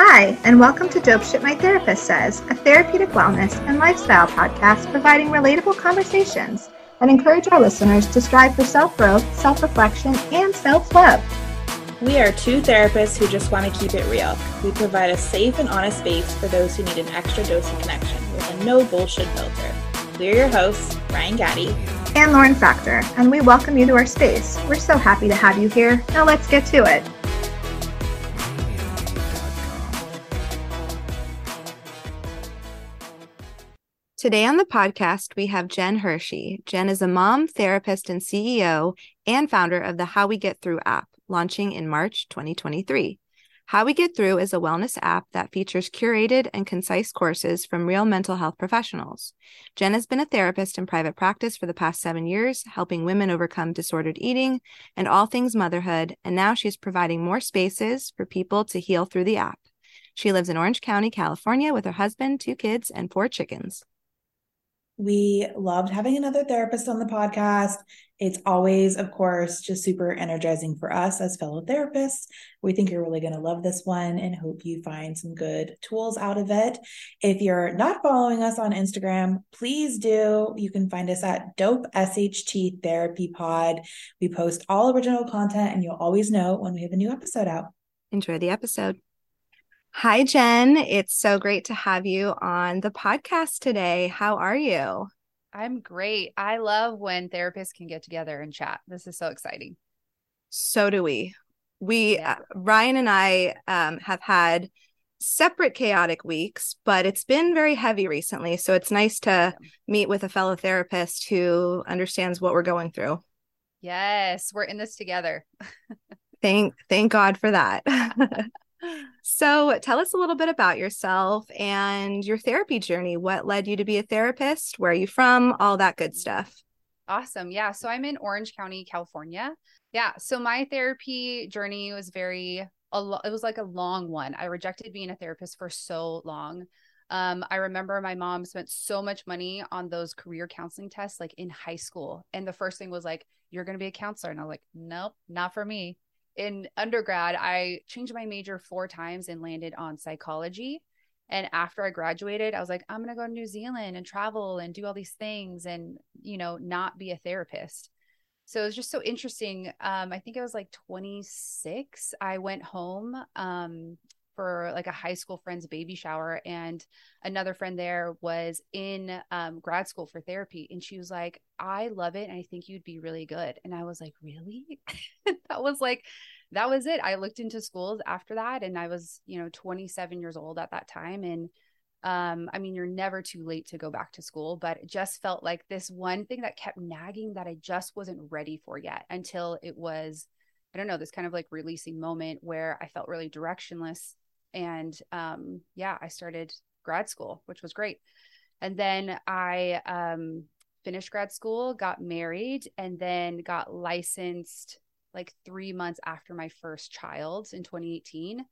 Hi, and welcome to Dope Shit My Therapist Says, a therapeutic wellness and lifestyle podcast providing relatable conversations that encourage our listeners to strive for self growth, self reflection, and self love. We are two therapists who just want to keep it real. We provide a safe and honest space for those who need an extra dose of connection with a no bullshit filter. We're your hosts, Ryan Gaddy and Lauren Factor, and we welcome you to our space. We're so happy to have you here. Now let's get to it. Today on the podcast, we have Jen Hershey. Jen is a mom, therapist, and CEO and founder of the How We Get Through app, launching in March 2023. How We Get Through is a wellness app that features curated and concise courses from real mental health professionals. Jen has been a therapist in private practice for the past seven years, helping women overcome disordered eating and all things motherhood, and now she's providing more spaces for people to heal through the app. She lives in Orange County, California, with her husband, two kids, and four chickens. We loved having another therapist on the podcast. It's always, of course, just super energizing for us as fellow therapists. We think you're really going to love this one and hope you find some good tools out of it. If you're not following us on Instagram, please do. You can find us at Dope SHT Therapy Pod. We post all original content and you'll always know when we have a new episode out. Enjoy the episode. Hi, Jen. It's so great to have you on the podcast today. How are you? I'm great. I love when therapists can get together and chat. This is so exciting. So do we. We, yeah. uh, Ryan and I, um, have had separate chaotic weeks, but it's been very heavy recently. So it's nice to yeah. meet with a fellow therapist who understands what we're going through. Yes, we're in this together. thank thank God for that. So, tell us a little bit about yourself and your therapy journey. What led you to be a therapist? Where are you from? All that good stuff. Awesome. Yeah. So, I'm in Orange County, California. Yeah. So, my therapy journey was very, it was like a long one. I rejected being a therapist for so long. Um, I remember my mom spent so much money on those career counseling tests, like in high school. And the first thing was like, you're going to be a counselor. And I was like, nope, not for me in undergrad, I changed my major four times and landed on psychology. And after I graduated, I was like, I'm going to go to New Zealand and travel and do all these things and, you know, not be a therapist. So it was just so interesting. Um, I think it was like 26. I went home um, for like a high school friend's baby shower, and another friend there was in um, grad school for therapy. And she was like, I love it. And I think you'd be really good. And I was like, Really? that was like, that was it. I looked into schools after that and I was, you know, 27 years old at that time. And um, I mean, you're never too late to go back to school, but it just felt like this one thing that kept nagging that I just wasn't ready for yet until it was, I don't know, this kind of like releasing moment where I felt really directionless. And um, yeah, I started grad school, which was great. And then I um, finished grad school, got married, and then got licensed like three months after my first child in 2018.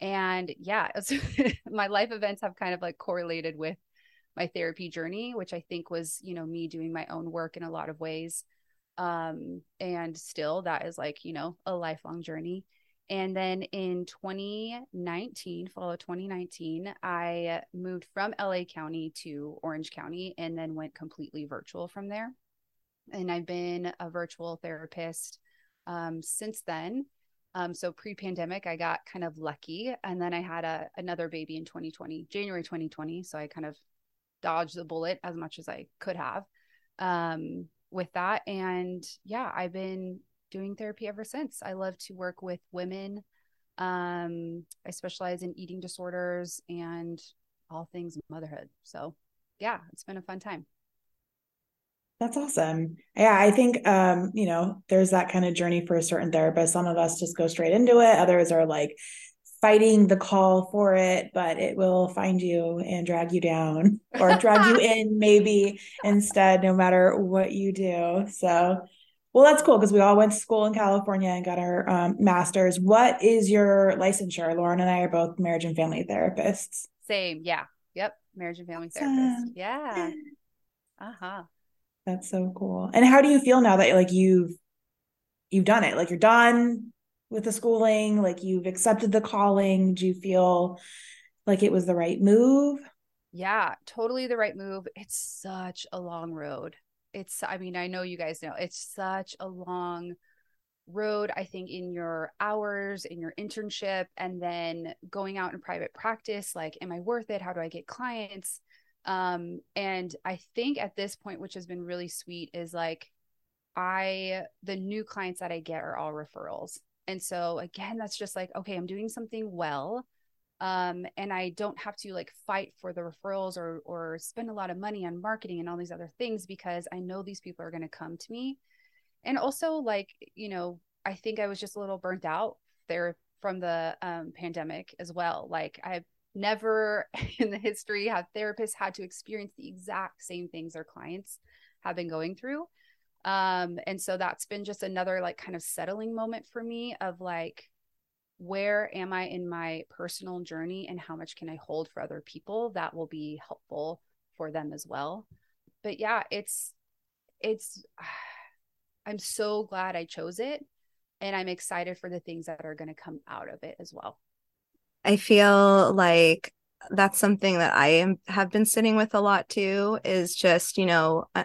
And yeah, my life events have kind of like correlated with my therapy journey, which I think was, you know, me doing my own work in a lot of ways. Um, and still that is like, you know, a lifelong journey. And then in 2019, fall of 2019, I moved from LA County to Orange County and then went completely virtual from there. And I've been a virtual therapist um, since then. Um, so pre-pandemic, I got kind of lucky, and then I had a another baby in 2020, January 2020. So I kind of dodged the bullet as much as I could have um, with that. And yeah, I've been doing therapy ever since. I love to work with women. Um, I specialize in eating disorders and all things motherhood. So yeah, it's been a fun time. That's awesome. Yeah, I think um, you know, there's that kind of journey for a certain therapist. Some of us just go straight into it. Others are like fighting the call for it, but it will find you and drag you down or drag you in maybe instead, no matter what you do. So well, that's cool because we all went to school in California and got our um, masters. What is your licensure? Lauren and I are both marriage and family therapists. Same. Yeah. Yep. Marriage and family therapist. Yeah. Uh huh. That's so cool. And how do you feel now that like you've you've done it? Like you're done, with the schooling? Like you've accepted the calling? Do you feel like it was the right move? Yeah, totally the right move. It's such a long road. It's, I mean, I know you guys know it's such a long road, I think, in your hours, in your internship, and then going out in private practice. Like, am I worth it? How do I get clients? Um, and I think at this point, which has been really sweet, is like, I, the new clients that I get are all referrals. And so, again, that's just like, okay, I'm doing something well um, and I don't have to like fight for the referrals or or spend a lot of money on marketing and all these other things because I know these people are going to come to me. And also, like you know, I think I was just a little burnt out there from the um, pandemic as well. Like I've never in the history have therapists had to experience the exact same things their clients have been going through. Um, and so that's been just another like kind of settling moment for me of like where am I in my personal journey and how much can I hold for other people that will be helpful for them as well. But yeah, it's it's I'm so glad I chose it and I'm excited for the things that are going to come out of it as well. I feel like that's something that I am have been sitting with a lot too is just, you know, uh,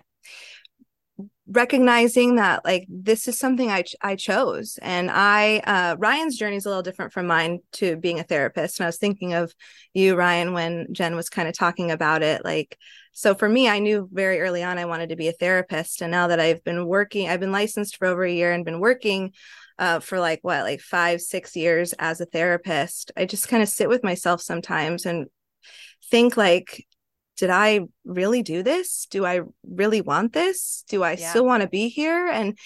recognizing that like this is something I ch- I chose. And I uh Ryan's journey is a little different from mine to being a therapist. And I was thinking of you Ryan when Jen was kind of talking about it like so for me I knew very early on I wanted to be a therapist. And now that I've been working I've been licensed for over a year and been working uh, for like what like five six years as a therapist I just kind of sit with myself sometimes and think like did I really do this? Do I really want this? Do I yeah. still want to be here? And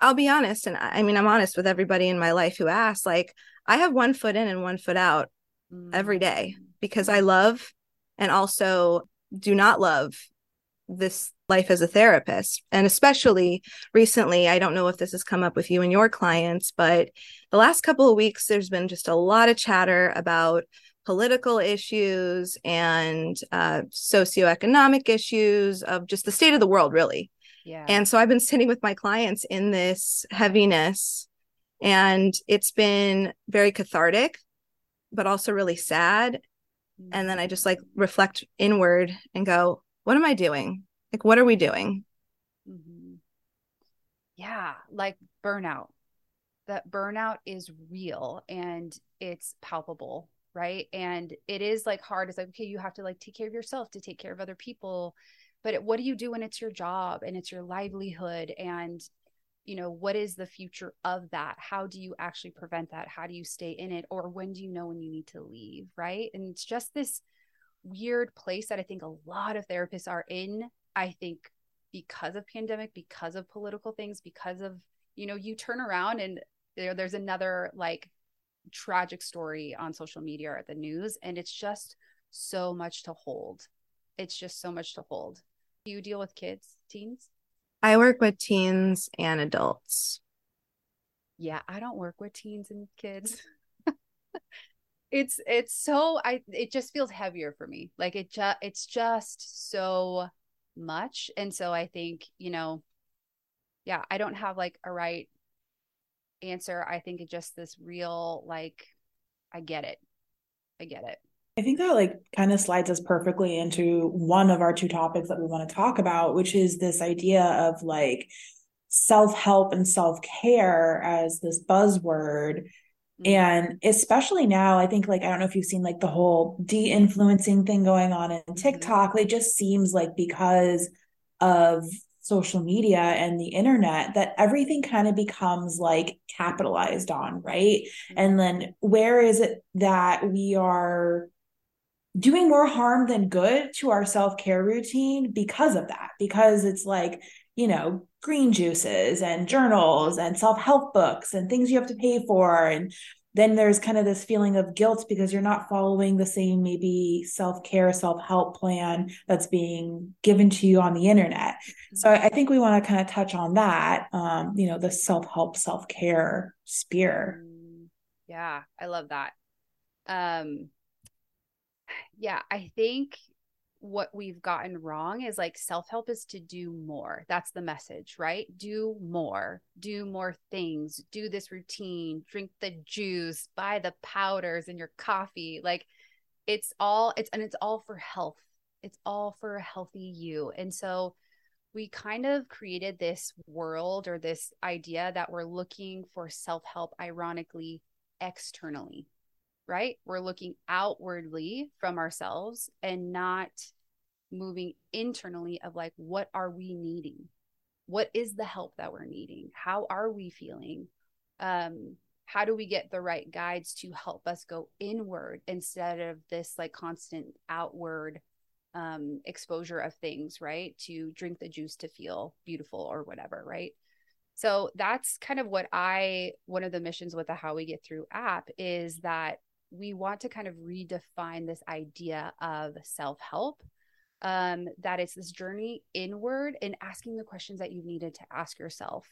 I'll be honest, and I mean, I'm honest with everybody in my life who asks, like, I have one foot in and one foot out mm. every day because I love and also do not love this life as a therapist. And especially recently, I don't know if this has come up with you and your clients, but the last couple of weeks, there's been just a lot of chatter about political issues and uh, socioeconomic issues of just the state of the world, really. Yeah. And so I've been sitting with my clients in this heaviness, and it's been very cathartic, but also really sad. Mm-hmm. And then I just like reflect inward and go, what am I doing? Like, what are we doing? Mm-hmm. Yeah, like burnout. That burnout is real and it's palpable right? And it is like hard. It's like okay you have to like take care of yourself to take care of other people but what do you do when it's your job and it's your livelihood? And you know what is the future of that? How do you actually prevent that? How do you stay in it? Or when do you know when you need to leave right? And it's just this weird place that i think a lot of therapists are in i think because of pandemic because of political things because of you know you turn around and there, there's another like tragic story on social media or at the news and it's just so much to hold. It's just so much to hold. Do you deal with kids teens? I work with teens and adults. Yeah i don't work with teens and kids. It's it's so i it just feels heavier for me. Like it just it's just so much. And so i think you know yeah i don't have like a right answer. I think it's just this real, like, I get it. I get it. I think that like kind of slides us perfectly into one of our two topics that we want to talk about, which is this idea of like self help and self care as this buzzword. Mm-hmm. And especially now, I think like I don't know if you've seen like the whole de influencing thing going on in mm-hmm. TikTok. It just seems like because of social media and the internet that everything kind of becomes like capitalized on, right? Mm-hmm. And then where is it that we are doing more harm than good to our self-care routine because of that? Because it's like, you know, green juices and journals and self-help books and things you have to pay for and then there's kind of this feeling of guilt because you're not following the same maybe self-care self-help plan that's being given to you on the internet. Mm-hmm. so i think we want to kind of touch on that um, you know the self-help self-care spear mm, yeah i love that. Um yeah i think what we've gotten wrong is like self help is to do more. That's the message, right? Do more, do more things, do this routine, drink the juice, buy the powders in your coffee. Like it's all, it's, and it's all for health. It's all for a healthy you. And so we kind of created this world or this idea that we're looking for self help, ironically, externally right? We're looking outwardly from ourselves and not moving internally of like, what are we needing? What is the help that we're needing? How are we feeling? Um, how do we get the right guides to help us go inward instead of this like constant outward um, exposure of things, right? To drink the juice to feel beautiful or whatever, right? So that's kind of what I, one of the missions with the How We Get Through app is that we want to kind of redefine this idea of self help. Um, that it's this journey inward and asking the questions that you needed to ask yourself.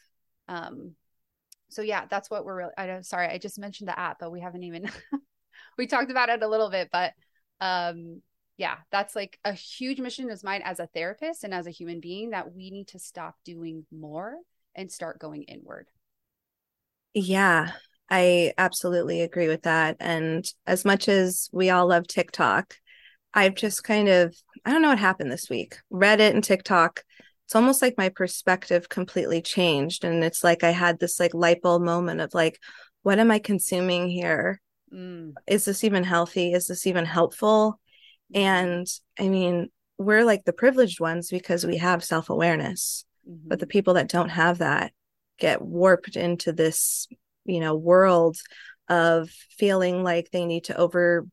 Um, so yeah, that's what we're really. I'm sorry, I just mentioned the app, but we haven't even we talked about it a little bit, but um, yeah, that's like a huge mission is mine as a therapist and as a human being that we need to stop doing more and start going inward. Yeah, I absolutely agree with that. And as much as we all love TikTok, I've just kind of, I don't know what happened this week. Reddit and TikTok, it's almost like my perspective completely changed. And it's like I had this like light bulb moment of like, what am I consuming here? Mm. Is this even healthy? Is this even helpful? And I mean, we're like the privileged ones because we have self awareness, mm-hmm. but the mm-hmm. people that don't have that get warped into this you know world of feeling like they need to overdo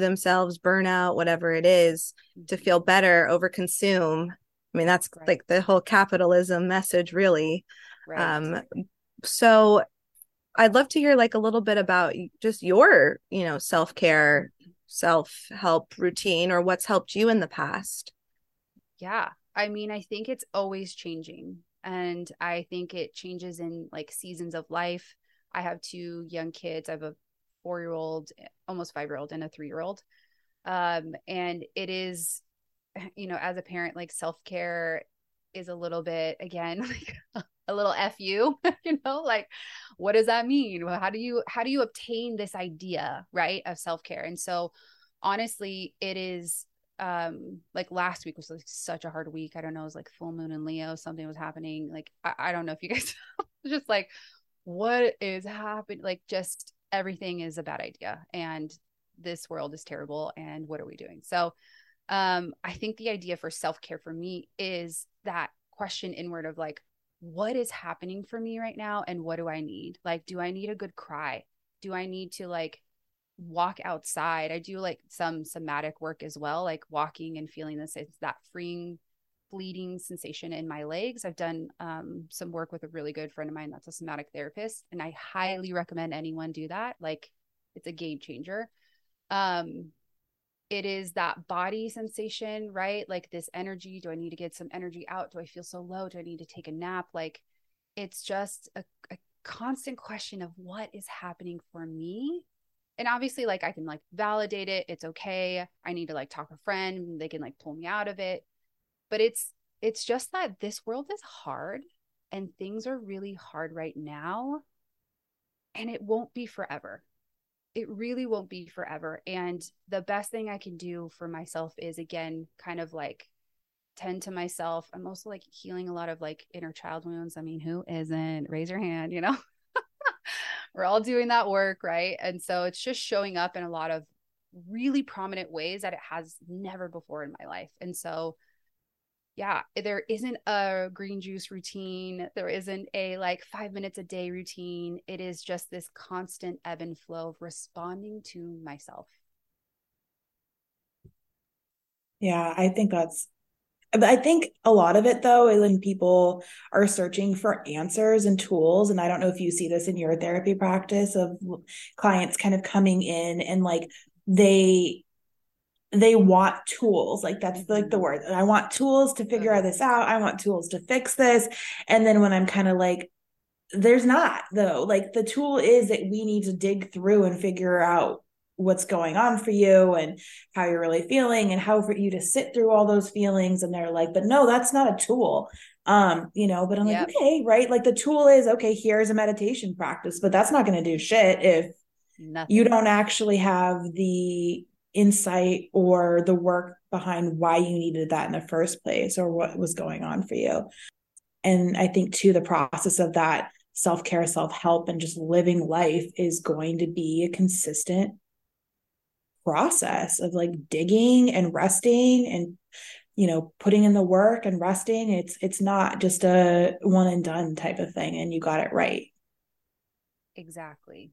themselves burnout whatever it is to mm-hmm. feel better overconsume i mean that's right. like the whole capitalism message really right. um so i'd love to hear like a little bit about just your you know self-care self-help routine or what's helped you in the past yeah i mean i think it's always changing and i think it changes in like seasons of life I have two young kids. I have a four year old, almost five year old, and a three year old. Um, and it is, you know, as a parent, like self care is a little bit, again, like a little fu you know like what does that mean well, how do you how do you obtain this idea right of self-care and so honestly it is um like last week was like such a hard week i don't know it was like full moon in leo something was happening like i, I don't know if you guys just like what is happening? Like, just everything is a bad idea. And this world is terrible. And what are we doing? So, um, I think the idea for self care for me is that question inward of like, what is happening for me right now? And what do I need? Like, do I need a good cry? Do I need to like walk outside? I do like some somatic work as well, like walking and feeling this, it's that freeing bleeding sensation in my legs. I've done um, some work with a really good friend of mine that's a somatic therapist, and I highly recommend anyone do that. Like, it's a game changer. Um, it is that body sensation, right? Like this energy. Do I need to get some energy out? Do I feel so low? Do I need to take a nap? Like, it's just a, a constant question of what is happening for me and obviously like i can like validate it it's okay i need to like talk a friend they can like pull me out of it but it's it's just that this world is hard and things are really hard right now and it won't be forever. It really won't be forever. And the best thing i can do for myself is again kind of like tend to myself. I'm also like healing a lot of like inner child wounds. I mean who isn't? Raise your hand you know? We're all doing that work right? And so it's just showing up in a lot of really prominent ways that it has never before in my life. And so yeah, eh, there isn't a green juice routine. There isn't a like five minutes a day routine. It is just this constant ebb and flow of responding to myself. Yeah, I think that's I think a lot of it though is when people are searching for answers and tools. And I don't know if you see this in your therapy practice of clients kind of coming in and like they they want tools like that's like the mm-hmm. word i want tools to figure mm-hmm. this out i want tools to fix this and then when i'm kind of like there's not though like the tool is that we need to dig through and figure out what's going on for you and how you're really feeling and how for you to sit through all those feelings and they're like but no that's not a tool um you know but i'm yep. like okay right like the tool is okay here's a meditation practice but that's not going to do shit if Nothing. you don't actually have the insight or the work behind why you needed that in the first place or what was going on for you. And i think too the process of that self-care self-help and just living life is going to be a consistent process of like digging and resting and you know putting in the work and resting. It's it's not just a one and done type of thing and you got it right. Exactly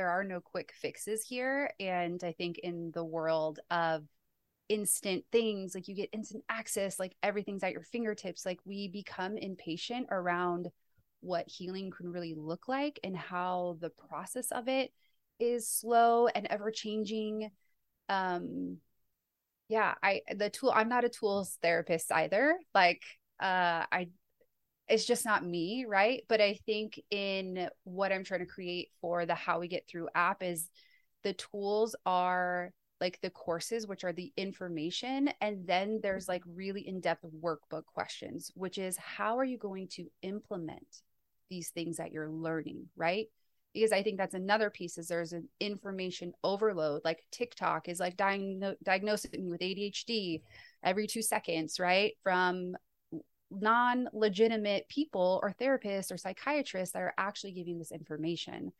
there are no quick fixes here. And i think in the world of instant things like you get instant access like everything's at your fingertips like we become impatient around what healing can really look like and how the process of it is slow and ever changing um yeah i the tool i'm not a tools therapist either. Like uh i it's just not me right but i think in what i'm trying to create for the how we get through app is the tools are like the courses which are the information and then there's like really in-depth workbook questions which is how are you going to implement these things that you're learning right because I think that's another piece is there's an information overload. Like TikTok is like diagno- diagnosing me with ADHD every two seconds, right? From non legitimate people or therapists or psychiatrists that are actually giving this information.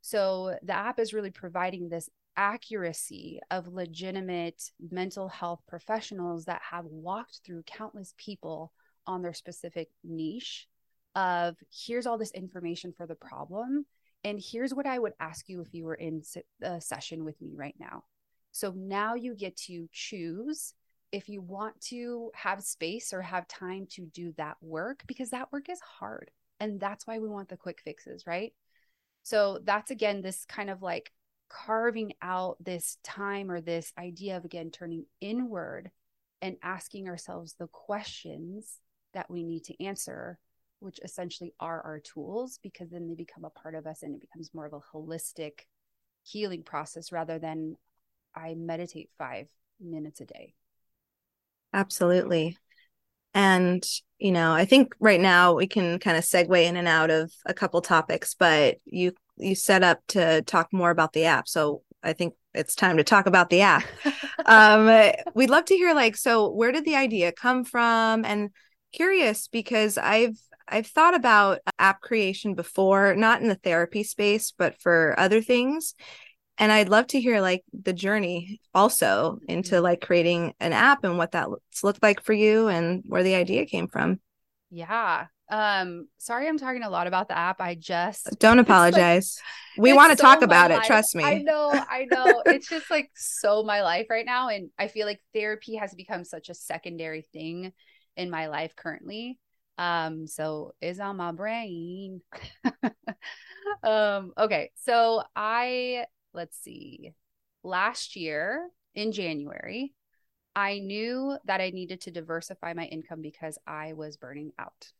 So the app is really providing this accuracy of legitimate mental health professionals that have walked through countless people on their specific niche of here's all this information for the problem and here's what I would ask you if you were in a session with me right now. So now you get to choose if you want to have space or have time to do that work because that work is hard. And that's why we want the quick fixes, right? So that's again this kind of like carving out this time or this idea of again turning inward and asking ourselves the questions that we need to answer which essentially are our tools because then they become a part of us and it becomes more of a holistic healing process rather than I meditate five minutes a day. Absolutely. And, you know, I think right now we can kind of segue in and out of a couple topics, but you you set up to talk more about the app. So I think it's time to talk about the app. um, we'd love to hear like, so where did the idea come from? And curious because I've I've thought about app creation before, not in the therapy space, but for other things. And I'd love to hear like the journey also into mm-hmm. like creating an app and what that's looked like for you and where the idea came from. Yeah. Um, sorry I'm talking a lot about the app. I just don't apologize. Like, we want to so talk about life. it, trust me. I know, I know. it's just like so my life right now. And I feel like therapy has become such a secondary thing in my life currently. Um, so is on my brain. um, okay, so I let's see. Last year in January, I knew that I needed to diversify my income because I was burning out.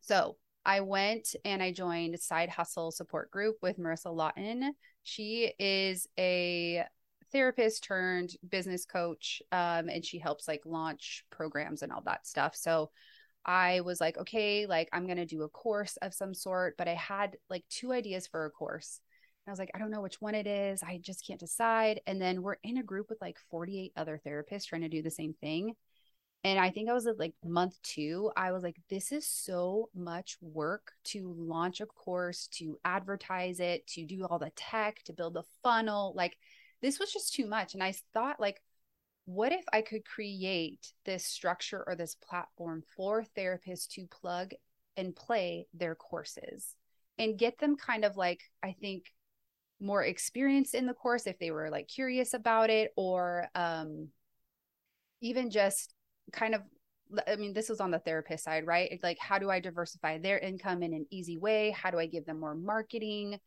So I went and I joined Side Hustle Support Group with Marissa Lawton. She is a therapist turned business coach, um, and she helps like launch programs and all that stuff. So I was like, okay, like I'm going to do a course of some sort, but I had like two ideas for a course. I was like, I don't know which one it is. I just can't decide. And then we're in a group with like 48 other therapists trying to do the same thing. And I think I was at like month two. I was like, this is so much work to launch a course, to advertise it, to do all the tech, to build the funnel. Like, this was just too much. And I thought, like, what if I could create this structure or this platform for therapists to plug and play their courses and get them kind of like, I think, more experienced in the course if they were like curious about it or um, even just kind of I mean, this was on the therapist side, right? Like, how do I diversify their income in an easy way? How do I give them more marketing?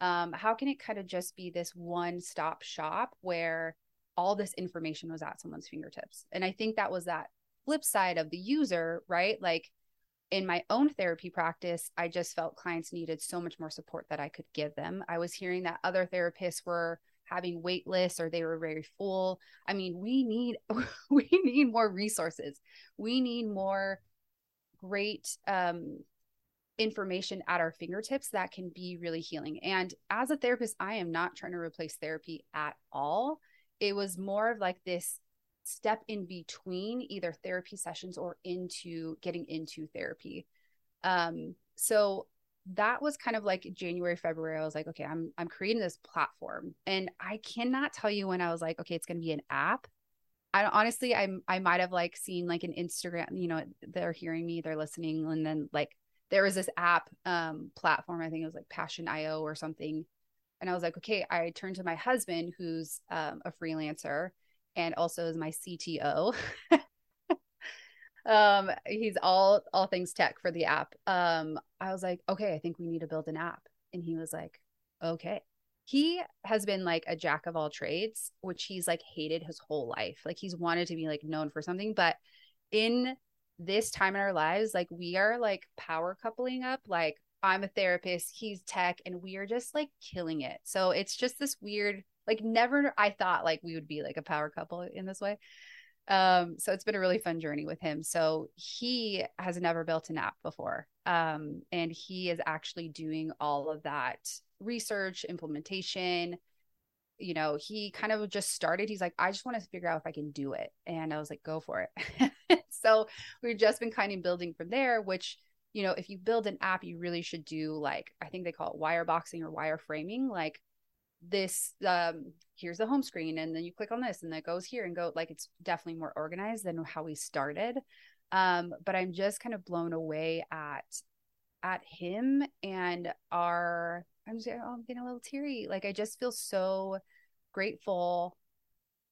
Um, how can it kind of just be this one stop shop where all this information was at someone's fingertips. And I think that was that flip side of the user, right? Like in my own therapy practice, I just felt clients needed so much more support that I could give them. I was hearing that other therapists were having wait lists or they were very full. I mean, we need we need more resources. We need more great um information at our fingertips that can be really healing. And as a therapist, I am not trying to replace therapy at all. It was more of like this step in between either therapy sessions or into getting into therapy. Um, so that was kind of like January, February. I was like, okay, I'm I'm creating this platform. And I cannot tell you when I was like, okay, it's gonna be an app. I honestly I I might have like seen like an Instagram, you know, they're hearing me, they're listening, and then like there was this app um platform, I think it was like Passion IO or something. And I was like, okay, I turned to my husband, who's um, a freelancer and also is my CTO. um, he's all all things tech for the app. Um, I was like, okay, I think we need to build an app. And he was like, okay. He has been like a jack of all trades, which he's like hated his whole life. Like he's wanted to be like known for something, but in this time in our lives, like we are like power coupling up. Like I'm a therapist, he's tech, and we are just like killing it. So it's just this weird like never I thought like we would be like a power couple in this way. Um, so it's been a really fun journey with him. So he has never built an app before. Um, and he is actually doing all of that research, implementation. You know, he kind of just started. He's like, I just want to figure out if I can do it. And I was like, go for it. so we've just been kind of building from there, which, you know, if you build an app, you really should do like, I think they call it wire boxing or wire framing. Like this um here's the home screen and then you click on this and that goes here and go like it's definitely more organized than how we started. Um but i'm just kind of blown away at at him and our i'm just oh, i'm getting a little teary. Like i just feel so grateful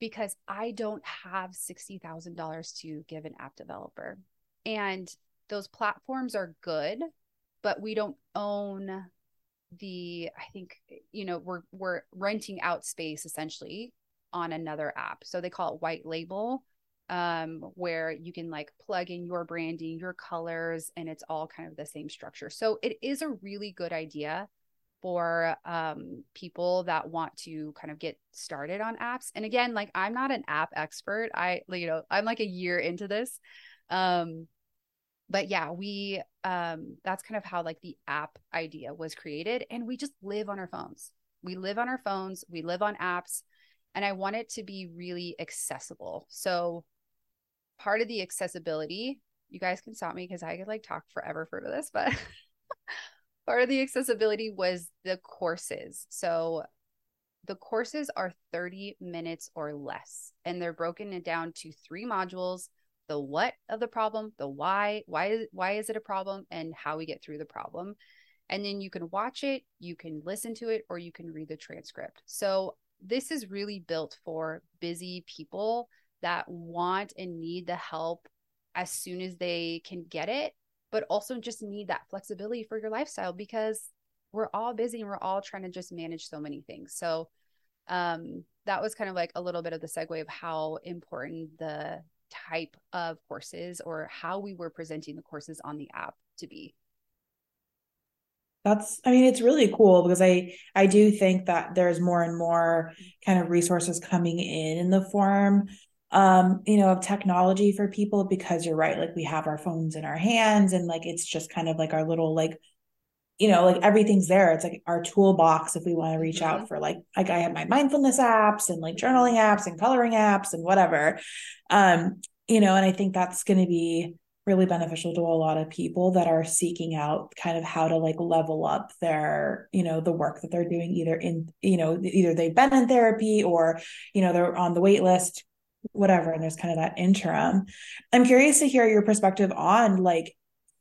because i don't have $60000 to give an app developer. And those platforms are good but we don't own the i think you know we're we're renting out space essentially on another app. So they call it white label um where you can like plug in your branding your colors and it's all kind of the same structure. So it is a really good idea for um people that want to kind of get started on apps. And again like i'm not an app expert. I you know i'm like a year into this. Um but yeah we um that's kind of how like the app idea was created and we just live on our phones. We live on our phones we live on apps and i want it to be really accessible. So part of the accessibility you guys can stop me because i could like talk forever for this but part of the accessibility was the courses. So the courses are 30 minutes or less and they're broken down to three modules the what of the problem, the why, why why is it a problem and how we get through the problem. And then you can watch it, you can listen to it or you can read the transcript. So this is really built for busy people that want and need the help as soon as they can get it, but also just need that flexibility for your lifestyle because we're all busy and we're all trying to just manage so many things. So um that was kind of like a little bit of the segue of how important the type of courses or how we were presenting the courses on the app to be. That's i mean it's really cool because i i do think that there's more and more kind of resources coming in in the form um you know of technology for people because you're right like we have our phones in our hands and like it's just kind of like our little like you know like everything's there. It's like our toolbox if we want to reach mm-hmm. out for like like i have my mindfulness apps and like journaling apps and coloring apps and whatever. Um you know and i think that's going to be really beneficial to a lot of people that are seeking out kind of how to like level up their you know the work that they're doing either in you know either they've been in therapy or you know they're on the wait list whatever and there's kind of that interim. I'm curious to hear your perspective on like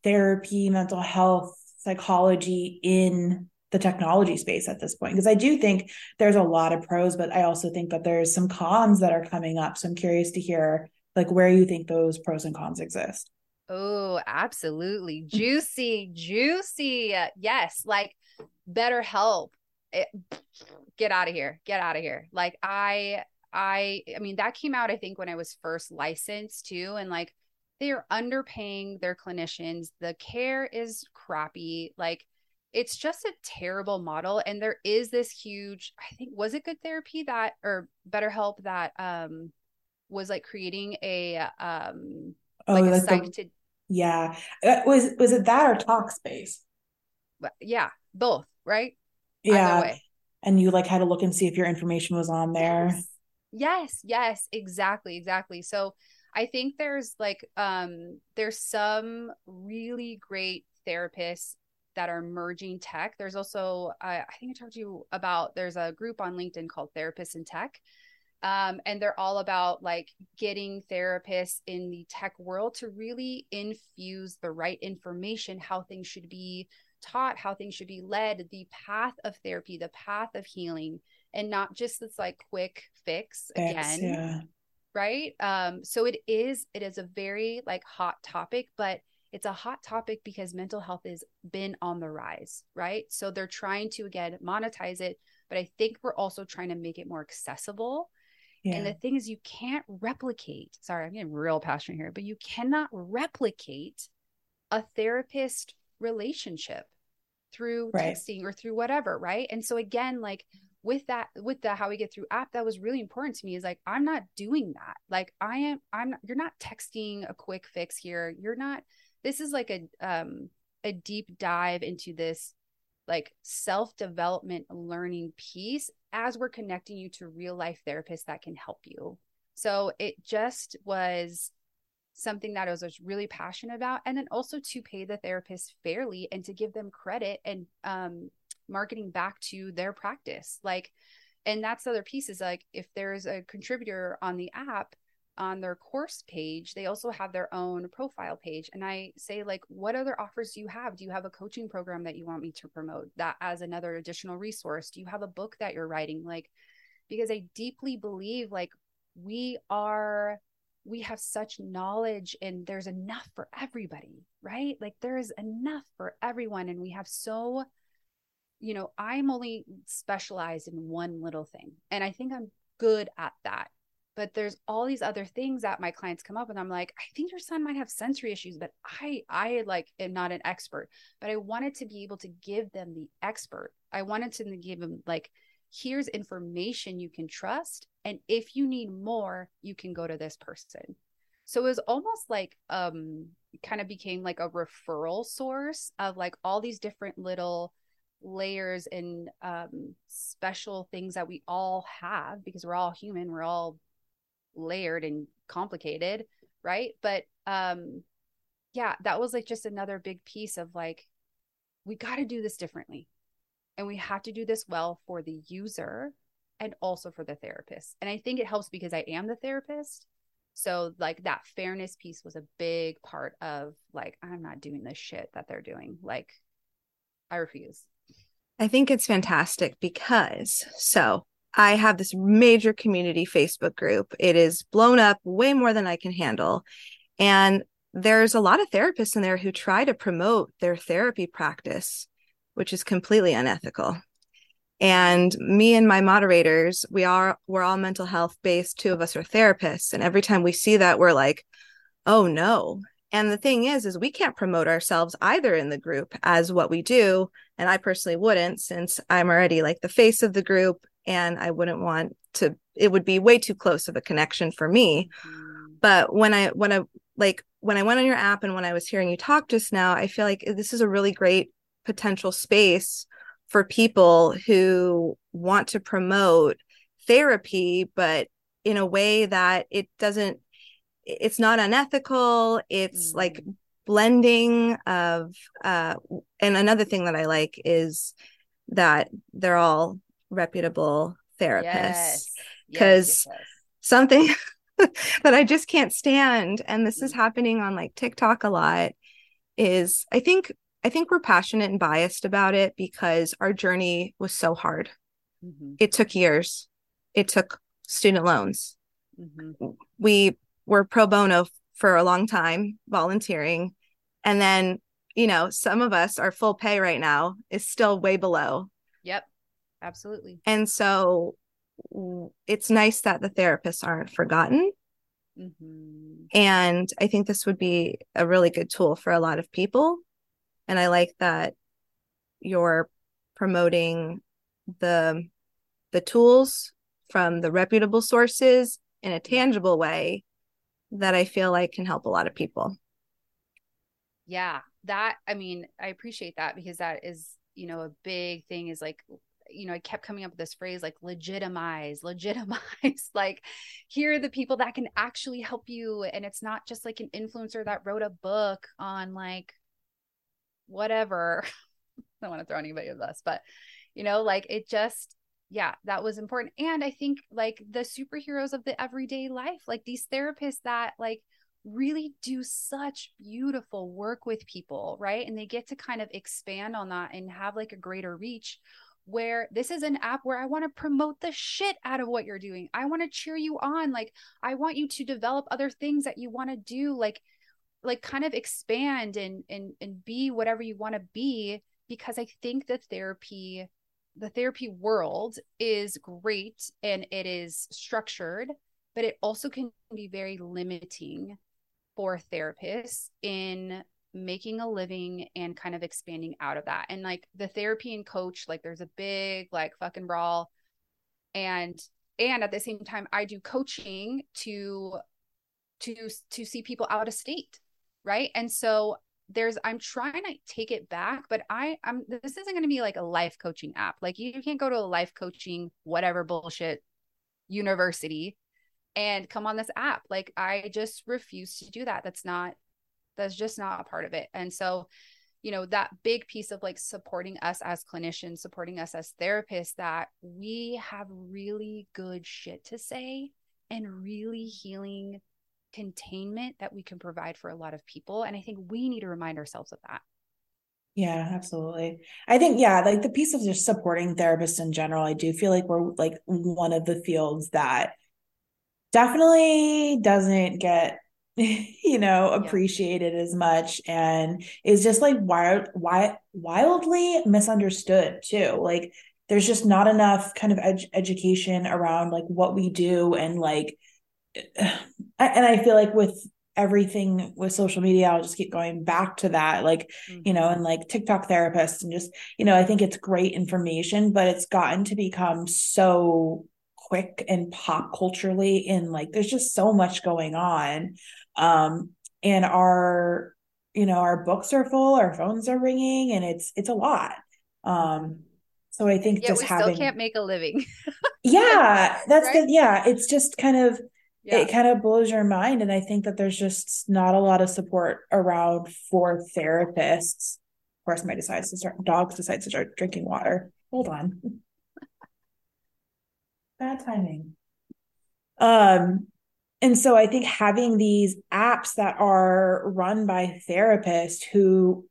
therapy mental health psychology in the technology space at this point because i do think there's a lot of pros but i also think that there's some cons that are coming up. So i'm curious to hear like where you think those pros and cons exist. Oh absolutely. Juicy juicy. Yes like BetterHelp it, eh, get out of here get out of here. Like i i i mean that came out i think when i was first licensed too and like they are underpaying their clinicians. The care is crappy like it's just a terrible model and there is this huge i think was it good therapy that or BetterHelp that um was like creating a um Oh, like a site the, to yeah. Uh, Was was it that or Talkspace? yeah both right Yeah. way And you like had to look and see if your information was on there. Yes. Yes, yes, exactly, exactly. So I think there's like um there's some really great therapists that are merging tech. There's also I I think I talked to you about there's a group on LinkedIn called Therapists in Tech. Um, and they're all about like getting therapists in the tech world to really infuse the right information, how things should be taught, how things should be led, the path of therapy, the path of healing, and not just this like quick fix Fix, again yeah. right um so it is it is a very like hot topic but it's a hot topic because mental health has been on the rise right? So they're trying to again monetize it but i think we're also trying to make it more accessible. Yeah. and the thing is you can't replicate sorry i'm getting real passionate here but you cannot replicate a therapist relationship through Right. texting or through whatever right? And so again like with that with the how we get through app that was really important to me is like i'm not doing that. Like i am i'm not, you're not texting a quick fix here. You're not this is like a um a deep dive into this like self development learning piece as we're connecting you to real life therapists that can help you so it just was something that I was really passionate about. And then also to pay the therapist fairly and to give them credit and um, marketing back to their practice. Like, and that's the other piece is like if there's a contributor on the app on their course page, they also have their own profile page. And I say, like, what other offers do you have? Do you have a coaching program that you want me to promote that as another additional resource? Do you have a book that you're writing? Like, because I deeply believe like we are we have such knowledge and there's enough for everybody, right? Like there is enough for everyone. And we have so, you know, I'm only specialized in one little thing. And I think I'm good at that. But there's all these other things that my clients come up and I'm like, I think your son might have sensory issues, but I I like am not an expert. But I wanted to be able to give them the expert. I wanted to give them like here's information you can trust and if you need more you can go to this person so it was almost like um kind of became like a referral source of like all these different little layers and um special things that we all have because we're all human we're all layered and complicated right but um yeah that was like just another big piece of like we got to do this differently and we have to do this well for the user and also for the therapist. And I think it helps because I am the therapist. So like that fairness piece was a big part of like I'm not doing this shit that they're doing. Like I refuse. I think it's fantastic because so I have this major community Facebook group. It is blown up way more than I can handle. And there's a lot of therapists in there who try to promote their therapy practice, which is completely unethical. And me and my moderators, we are we're all mental health based. Two of us are therapists. And every time we see that, we're like, oh no. And the thing is, is we can't promote ourselves either in the group as what we do. And I personally wouldn't, since I'm already like the face of the group and I wouldn't want to, it would be way too close of a connection for me. Mm, But when I, when I, like, when I went on your app and when I was hearing you talk just now, I feel like this is a really great potential space for people who want to promote therapy, but in a way that it doesn't, it's not unethical. It's Mm. like blending of, uh, and another thing that I like is that they're all reputable therapists. Yes. Yes, yes, yes. Something that I just can't stand, and this is Mm. happening on like TikTok a lot, is I think I think we're passionate and biased about it because our journey was so hard. Mhm, It took years. It took student loans. mhm. We were pro bono for a long time, volunteering. And then, you know, some of us, our full pay right now is still way below. Yep. Absolutely. And so it's nice that the therapists aren't forgotten. Mhm. And I think this would be a really good tool for a lot of people. And I like that you're promoting the the tools from the reputable sources in a tangible way that I feel like can help a lot of people. Yeah, that I mean, I appreciate that because that is, you know, a big thing is like you know, I kept coming up with this phrase like legitimize, legitimize. like, here are the people that can actually help you. And it's not just like an influencer that wrote a book on like whatever. I don't want to throw anybody with us, but you know, like it just, yeah, that was important. And I think like the superheroes of the everyday life, like these therapists that like really do such beautiful work with people, right? And they get to kind of expand on that and have like a greater reach where this is an app where I want to promote the shit out of what you're doing. I want to cheer you on. Like I want you to develop other things that you want to do like like kind of expand and and and be whatever you want to be because I think the therapy the therapy world is great and it is structured, but it also can be very limiting for therapists in making a living and kind of expanding out of that. And like the therapy and coach, like there's a big like fucking brawl. And and at the same time, I do coaching to to to see people out of state. Right. And so there's I'm trying to take it back, but I I'm this isn't gonna be like a life coaching app. Like you, you can't go to a life coaching, whatever bullshit university and come on this app. Like I just refuse to do that. That's not that's just not a part of it. And so you know that big piece of like supporting us as clinicians supporting us as therapists that we have really good shit to say and really healing containment that we can provide for a lot of people. And i think we need to remind ourselves of that. Yeah, absolutely. I think, yeah, like the piece of just supporting therapists in general, I do feel like we're like one of the fields that definitely doesn't get you know appreciated yeah. as much and is just like wild, wild wildly misunderstood too like there's just not enough kind of ed- education around like what we do and like and i feel like with everything with social media i'll just keep going back to that like mm-hmm. you know and like tiktok therapists and just you know i think it's great information but it's gotten to become so quick and pop culturally and like there's just so much going on. Um and our you know our books are full our phones are ringing and it's it's a lot. Um so i think yeah, just having still can't make a living. Yeah that's right? the yeah it's just kind of yeah. it kind of blows your mind and i think that there's just not a lot of support around for therapists. Of course my decides to start dogs decides to start drinking water. Hold on bad timing. Um and so I think having these apps that are run by therapists who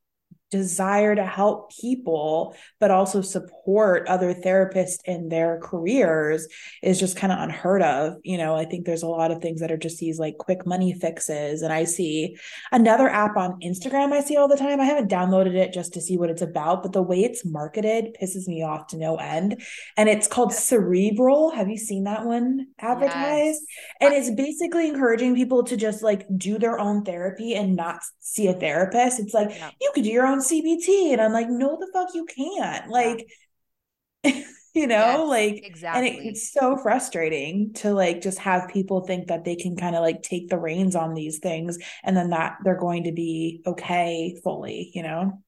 desire to help people but also support other therapists in their careers is just kind of unheard of. You know i think there's a lot of things that are just these like quick money fixes and i see another app on instagram i see all the time. I haven't downloaded it just to see what it's about but the way it's marketed pisses me off to no end and it's called cerebral. Have you seen that one advertised? Yes. and it's basically encouraging people to just like do their own therapy and not see a therapist. It's like yeah. you could do your own CBT. And I'm like, no, the fuck you can't. Like, you know, yes, like, exactly. And it, it's so frustrating to like just have people think that they can kind of like take the reins on these things and then that they're going to be okay fully, you know?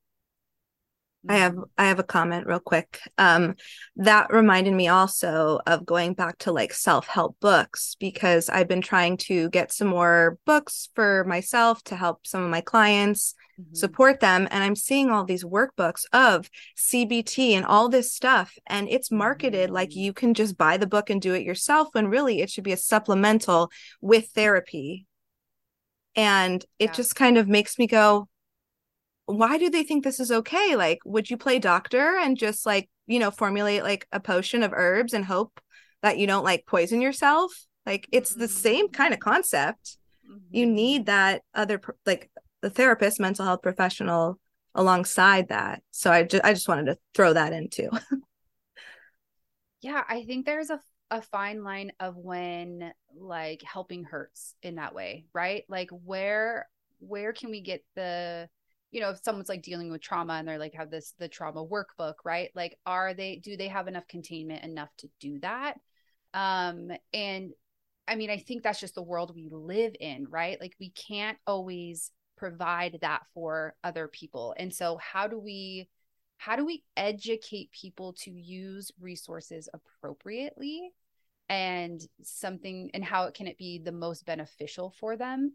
I have I have a comment real quick. Um, that reminded me also of going back to like self-help books because I've been trying to get some more books for myself to help some of my clients mm-hmm. support them and I'm seeing all these workbooks of CBT and all this stuff and it's marketed mm-hmm. like you can just buy the book and do it yourself when really it should be a supplemental with therapy. And it yeah. just kind of makes me go, why do they think this is okay? Like, would you play doctor and just like, you know, formulate like a potion of herbs and hope that you don't like poison yourself? Like, it's the same mm-hmm. kind of concept. You mm-hmm. need that other, like, the therapist, mental health professional alongside that. So I just, I just wanted to throw that in too. yeah, I think there's a a fine line of when like helping hurts in that way, right? Like where where can we get the you know, if someone's like dealing with trauma and they're like have this the trauma workbook, right? Like are they do they have enough containment enough to do that? Um and I mean, I think that's just the world we live in, right? Like we can't always provide that for other people. And so how do we how do we educate people to use resources appropriately and something and how it can it be the most beneficial for them?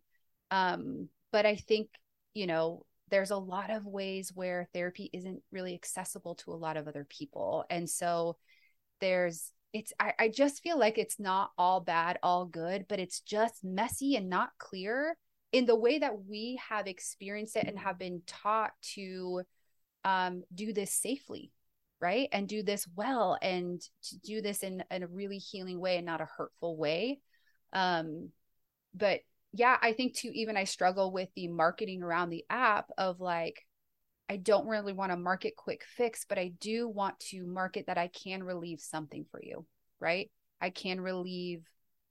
Um but I think, you know, there's a lot of ways where therapy isn't really accessible to a lot of other people. And so there's it's I, I just feel like it's not all bad, all good, but it's just messy and not clear in the way that we have experienced it and have been taught to um, do this safely, right? And do this well and to do this in, in a really healing way and not a hurtful way. Um, but yeah, I think too, even I struggle with the marketing around the app of like, I don't really want to market quick fix, but I do want to market that I can relieve something for you, right? I can relieve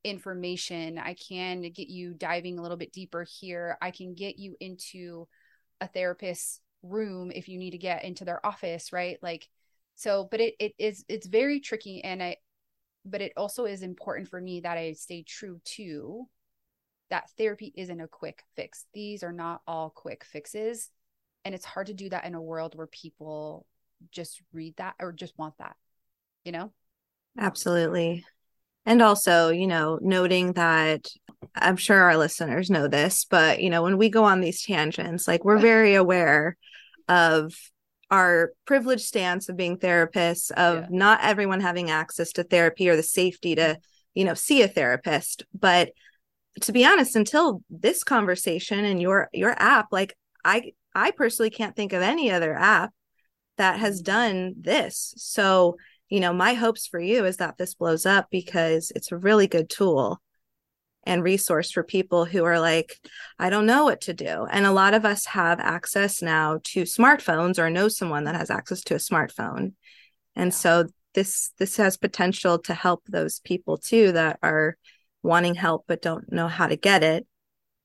information. I can get you diving a little bit deeper here. I can get you into a therapist's room if you need to get into their office, right? Like, so, but it, it is, it's very tricky. And I, but it also is important for me that I stay true to that therapy isn't a quick fix. These are not all quick fixes. And it's hard to do that in a world where people just read that or just want that, you know? Absolutely. And also, you know, noting that I'm sure our listeners know this, but, you know, when we go on these tangents, like we're very aware of our privileged stance of being therapists, of yeah. not everyone having access to therapy or the safety to, mm-hmm. you know, see a therapist. But to be honest until this conversation and your your app like i i personally can't think of any other app that has mm-hmm. done this. So you know my hopes for you is that this blows up because it's a really good tool and resource for people who are like i don't know what to do. And a lot of us have access now to smartphones or know someone that has access to a smartphone. And so this this has potential to help those people too that are wanting help but don't know how to get it.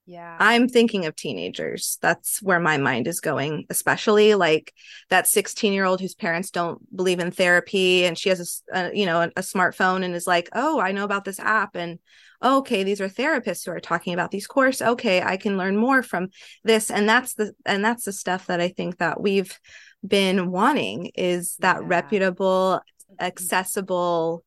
Yeah. I'm thinking of teenagers. That's where my mind is going, especially like that 16 year old whose parents don't believe in therapy and she has a, a you know, a, a, smartphone and is like, "Oh, I know about this app and oh, okay, these are therapists who are talking about these course. Okay, I can learn more from this." And that's the and that's the stuff that I think that we've been wanting is that yeah. reputable, mm-hmm. accessible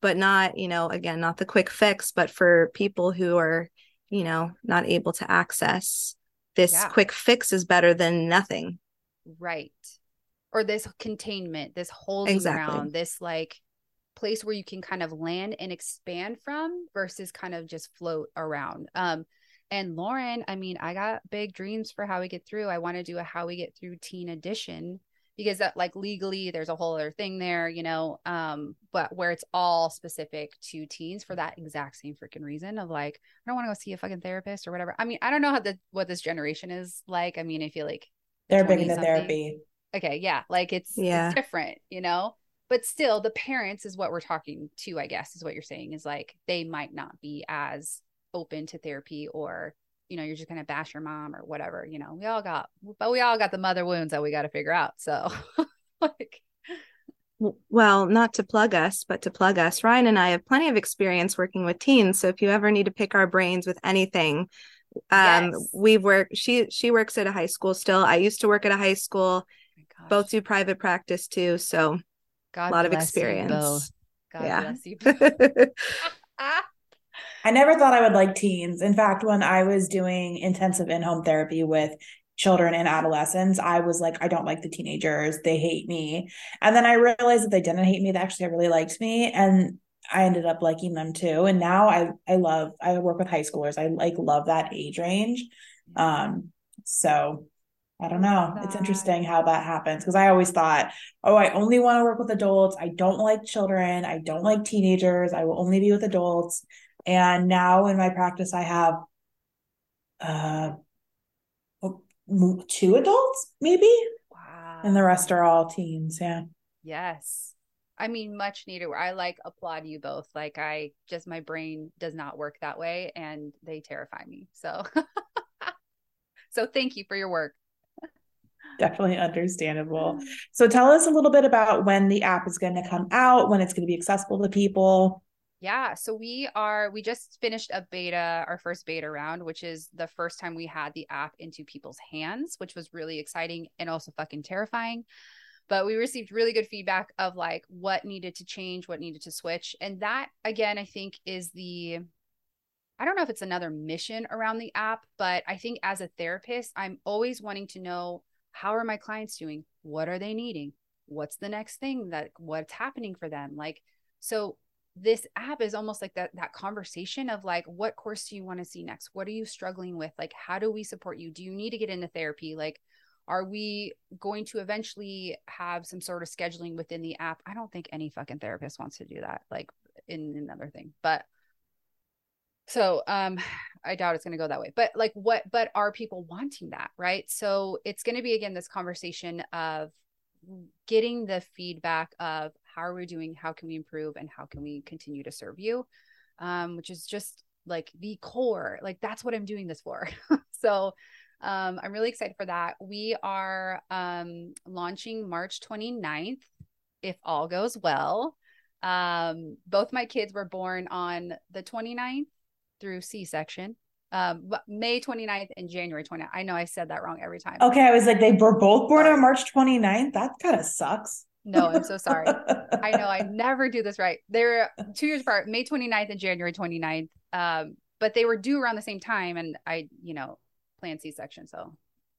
but not you know again not the quick fix but for people who are you know not able to access this yeah. quick fix is better than nothing. Right. Or this containment this holding exactly. ground this like place where you can kind of land and expand from versus kind of just float around. Um and lauren i mean i got big dreams for how we get through. I want to do a how we get through teen edition because that like legally there's a whole other thing there, you know, um, but where it's all specific to teens for that exact same freaking reason of like, I don't want to go see a fucking therapist or whatever. I mean, I don't know how the what this generation is like. I mean, I feel like they're big into therapy. Okay, yeah, like it's yeah it's different, you know. But still, the parents is what we're talking to. I guess is what you're saying is like they might not be as open to therapy or you know, you're just gonna bash your mom or whatever, you know. We all got but we all got the mother wounds that we got to figure out. So like well, not to plug us, but to plug us, Ryan and I have plenty of experience working with teens. So if you ever need to pick our brains with anything, um, yes. we've worked. She she works at a high school still. I used to work at a high school. Oh both do private practice too. So God a lot of experience. God yeah. bless you. I never thought I would like teens. In fact, when I was doing intensive in home therapy with children and adolescents, I was like, I don't like the teenagers. They hate me. And then I realized that they didn't hate me. They actually really liked me. And I ended up liking them too. And now I I love I work with high schoolers. I like love that age range. Um, so I don't know. It's interesting how that happens because I always thought, oh, I only want to work with adults. I don't like children. I don't like teenagers. I will only be with adults. And now in my practice, I have uh, two adults, maybe. Wow. And the rest are all teens. Yeah. Yes. I mean, much needed. I like applaud you both. Like, I just, my brain does not work that way and they terrify me. So, so thank you for your work. Definitely understandable. So tell us a little bit about when the app is going to come out, when it's going to be accessible to people. Yeah, so we are we just finished a beta, our first beta round, which is the first time we had the app into people's hands, which was really exciting and also fucking terrifying. But we received really good feedback of like what needed to change, what needed to switch. And that again, I think is the I don't know if it's another mission around the app, but I think as a therapist, I'm always wanting to know how are my clients doing? What are they needing? What's the next thing that what's happening for them? Like so this app is almost like that that conversation of like what course do you want to see next? What are you struggling with? Like how do we support you? Do you need to get into therapy? Like are we going to eventually have some sort of scheduling within the app? I don't think any fucking therapist wants to do that like in another thing but so um i doubt it's going to go that way but like what but are people wanting that right? So it's going to be again this conversation of getting the feedback of how are we doing how can we improve and how can we continue to serve you um, which is just like the core like that's what i'm doing this for so um, i'm really excited for that we are um, launching march 29th if all goes well um, both my kids were born on the 29th through c-section um May 29th and January 29th. I know I said that wrong every time. Okay, I was like they were both born on March 29th. That kind of sucks. No, I'm so sorry. I know I never do this right. They're two years apart, May 29th and January 29th. Um, but they were due around the same time and I, you know, planned C-section. So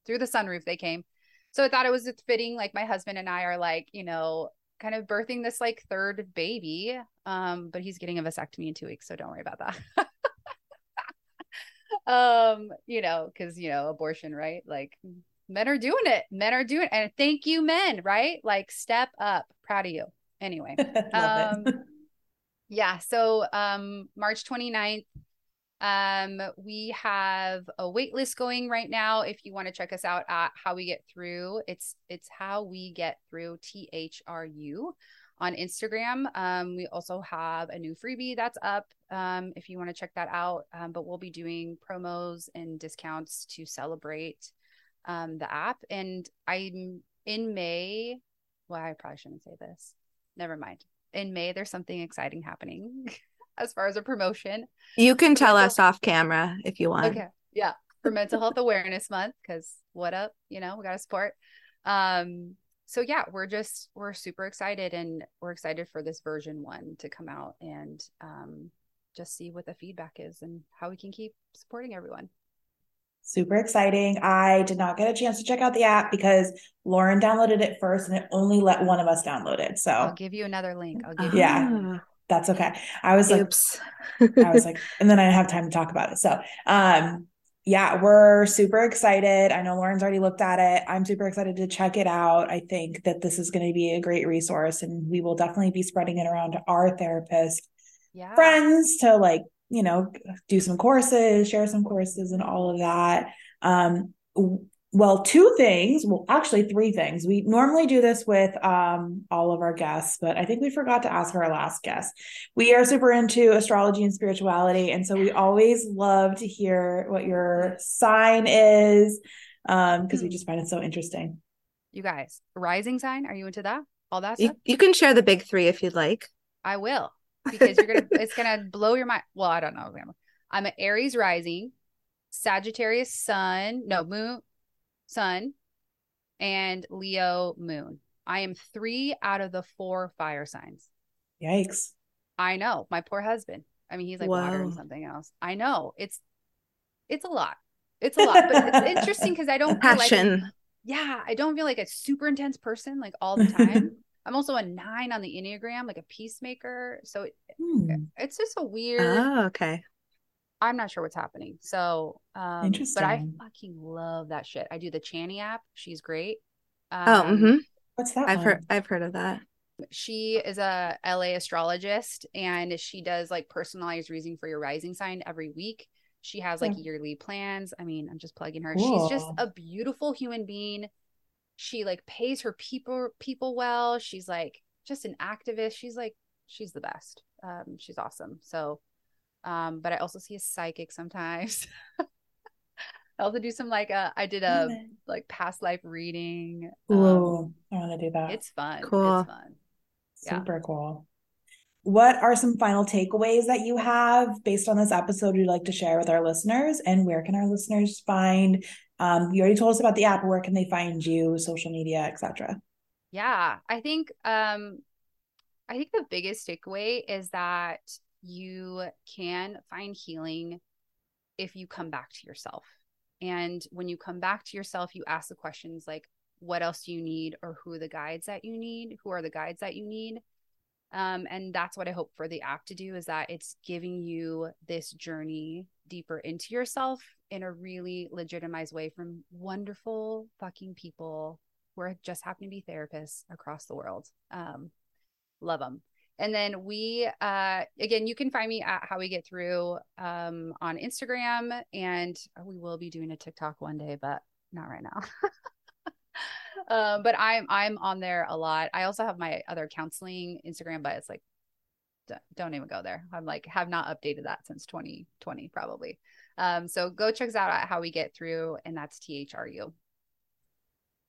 through the sunroof they came. So I thought it was fitting like my husband and I are like, you know, kind of birthing this like third baby. Um, but he's getting a vasectomy in 2 weeks, so don't worry about that. um you know because you know abortion right like men are doing it. Men are doing it and thank you men right? Like step up. Proud of you. Anyway um yeah so um march 29th um we have a wait list going right now. If you want to check us out at how we get through it's it's how we get through thru on Instagram. Um, we also have a new freebie that's up um, if you want to check that out. Um, but we'll be doing promos and discounts to celebrate um, the app. And I'm in May. Well, I probably shouldn't say this. Never mind. In May, there's something exciting happening as far as a promotion. You can tell us off camera if you want. Okay. Yeah. For Mental Health Awareness Month, because what up? You know, we got to support. Um, so yeah, we're just we're super excited and we're excited for this version one to come out and um, just see what the feedback is and how we can keep supporting everyone. Super exciting. I did not get a chance to check out the app because Lauren downloaded it first and it only let one of us download it. So I'll give you another link. I'll give you Yeah. That's okay. I was Oops. like I was like and then I have time to talk about it. So um yeah, we're super excited. I know Lauren's already looked at it. I'm super excited to check it out. I think that this is going to be a great resource and we will definitely be spreading it around to our therapist yeah. friends to like, you know, do some courses, share some courses and all of that. Um, well two things well actually three things. We normally do this with um, all of our guests but i think we forgot to ask our last guest. We are super into astrology and spirituality and so we always love to hear what your sign is um because we just find it so interesting. You guys rising sign are you into that? All that you, you can share the big three if you'd like. I will because you're gonna it's gonna blow your mind well i don't know i'm an aries rising sagittarius sun no moon sun, and Leo moon. I am three out of the four fire signs. Yikes. I know. My poor husband. I mean, he's like Whoa. water and something else. I know. It's it's a lot. It's a lot. But it's interesting because I don't passion. Like yeah, I don't feel like a super intense person like all the time. I'm also a nine on the Enneagram, like a peacemaker. So it, hmm. it's just a weird. Oh, okay. I'm not sure what's happening. So, um, Interesting. But I fucking love that shit. I do the Chani app. She's great. Oh, um, oh, mm-hmm. what's that? I've one? heard. I've heard of that. She is a LA astrologist, and she does like personalized reading for your rising sign every week. She has like yeah. yearly plans. I mean, I'm just plugging her. Cool. She's just a beautiful human being. She like pays her people people well. She's like just an activist. She's like she's the best. Um, she's awesome. So um, but I also see a psychic sometimes. I also do some like uh I did a like past life reading. Ooh, um, I want to do that. It's fun. Cool. It's fun. Super yeah. cool. What are some final takeaways that you have based on this episode you'd like to share with our listeners? And where can our listeners find? Um, you already told us about the app. Where can they find you, social media, etc. Yeah, I think um, I think the biggest takeaway is that you can find healing if you come back to yourself. And when you come back to yourself, you ask the questions like, what else do you need? Or who are the guides that you need? Who are the guides that you need? Um, and that's what I hope for the app to do is that it's giving you this journey deeper into yourself in a really legitimized way from wonderful fucking people who are just happen to be therapists across the world. Um, love them. And then we, uh, again, you can find me at How We Get Through um, on Instagram, and we will be doing a TikTok one day, but not right now. um, but I'm I'm on there a lot. I also have my other counseling Instagram, but it's like don't even go there. I'm like have not updated that since 2020 probably. Um, so go check us out at how we get through, and that's T H R U.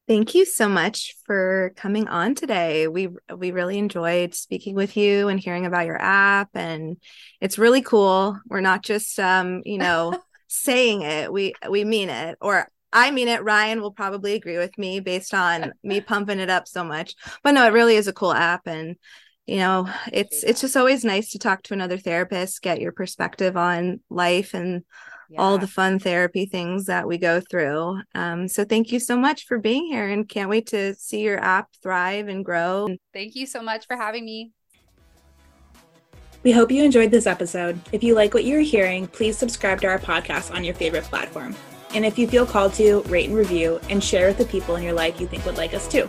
Thank you so much for coming on today. We we really enjoyed speaking with you and hearing about your app and it's really cool. We're not just um, you know, saying it. We we mean it or I mean it. Ryan will probably agree with me based on me pumping it up so much. But no, it really is a cool app and you know, it's it's just always nice to talk to another therapist, get your perspective on life and yeah. all the fun therapy things that we go through. Um, so thank you so much for being here and can't wait to see your app thrive and grow. Thank you so much for having me. We hope you enjoyed this episode. If you like what you're hearing, please subscribe to our podcast on your favorite platform. And if you feel called to, rate and review and share with the people in your life you think would like us too.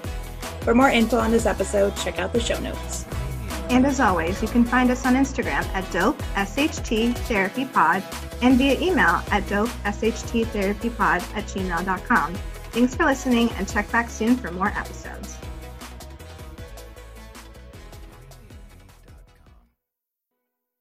For more info on this episode, check out the show notes. And as always, you can find us on Instagram at dope sht therapy pod and via email at dope sht therapy pod at gmail.com. Thanks for listening and check back soon for more episodes.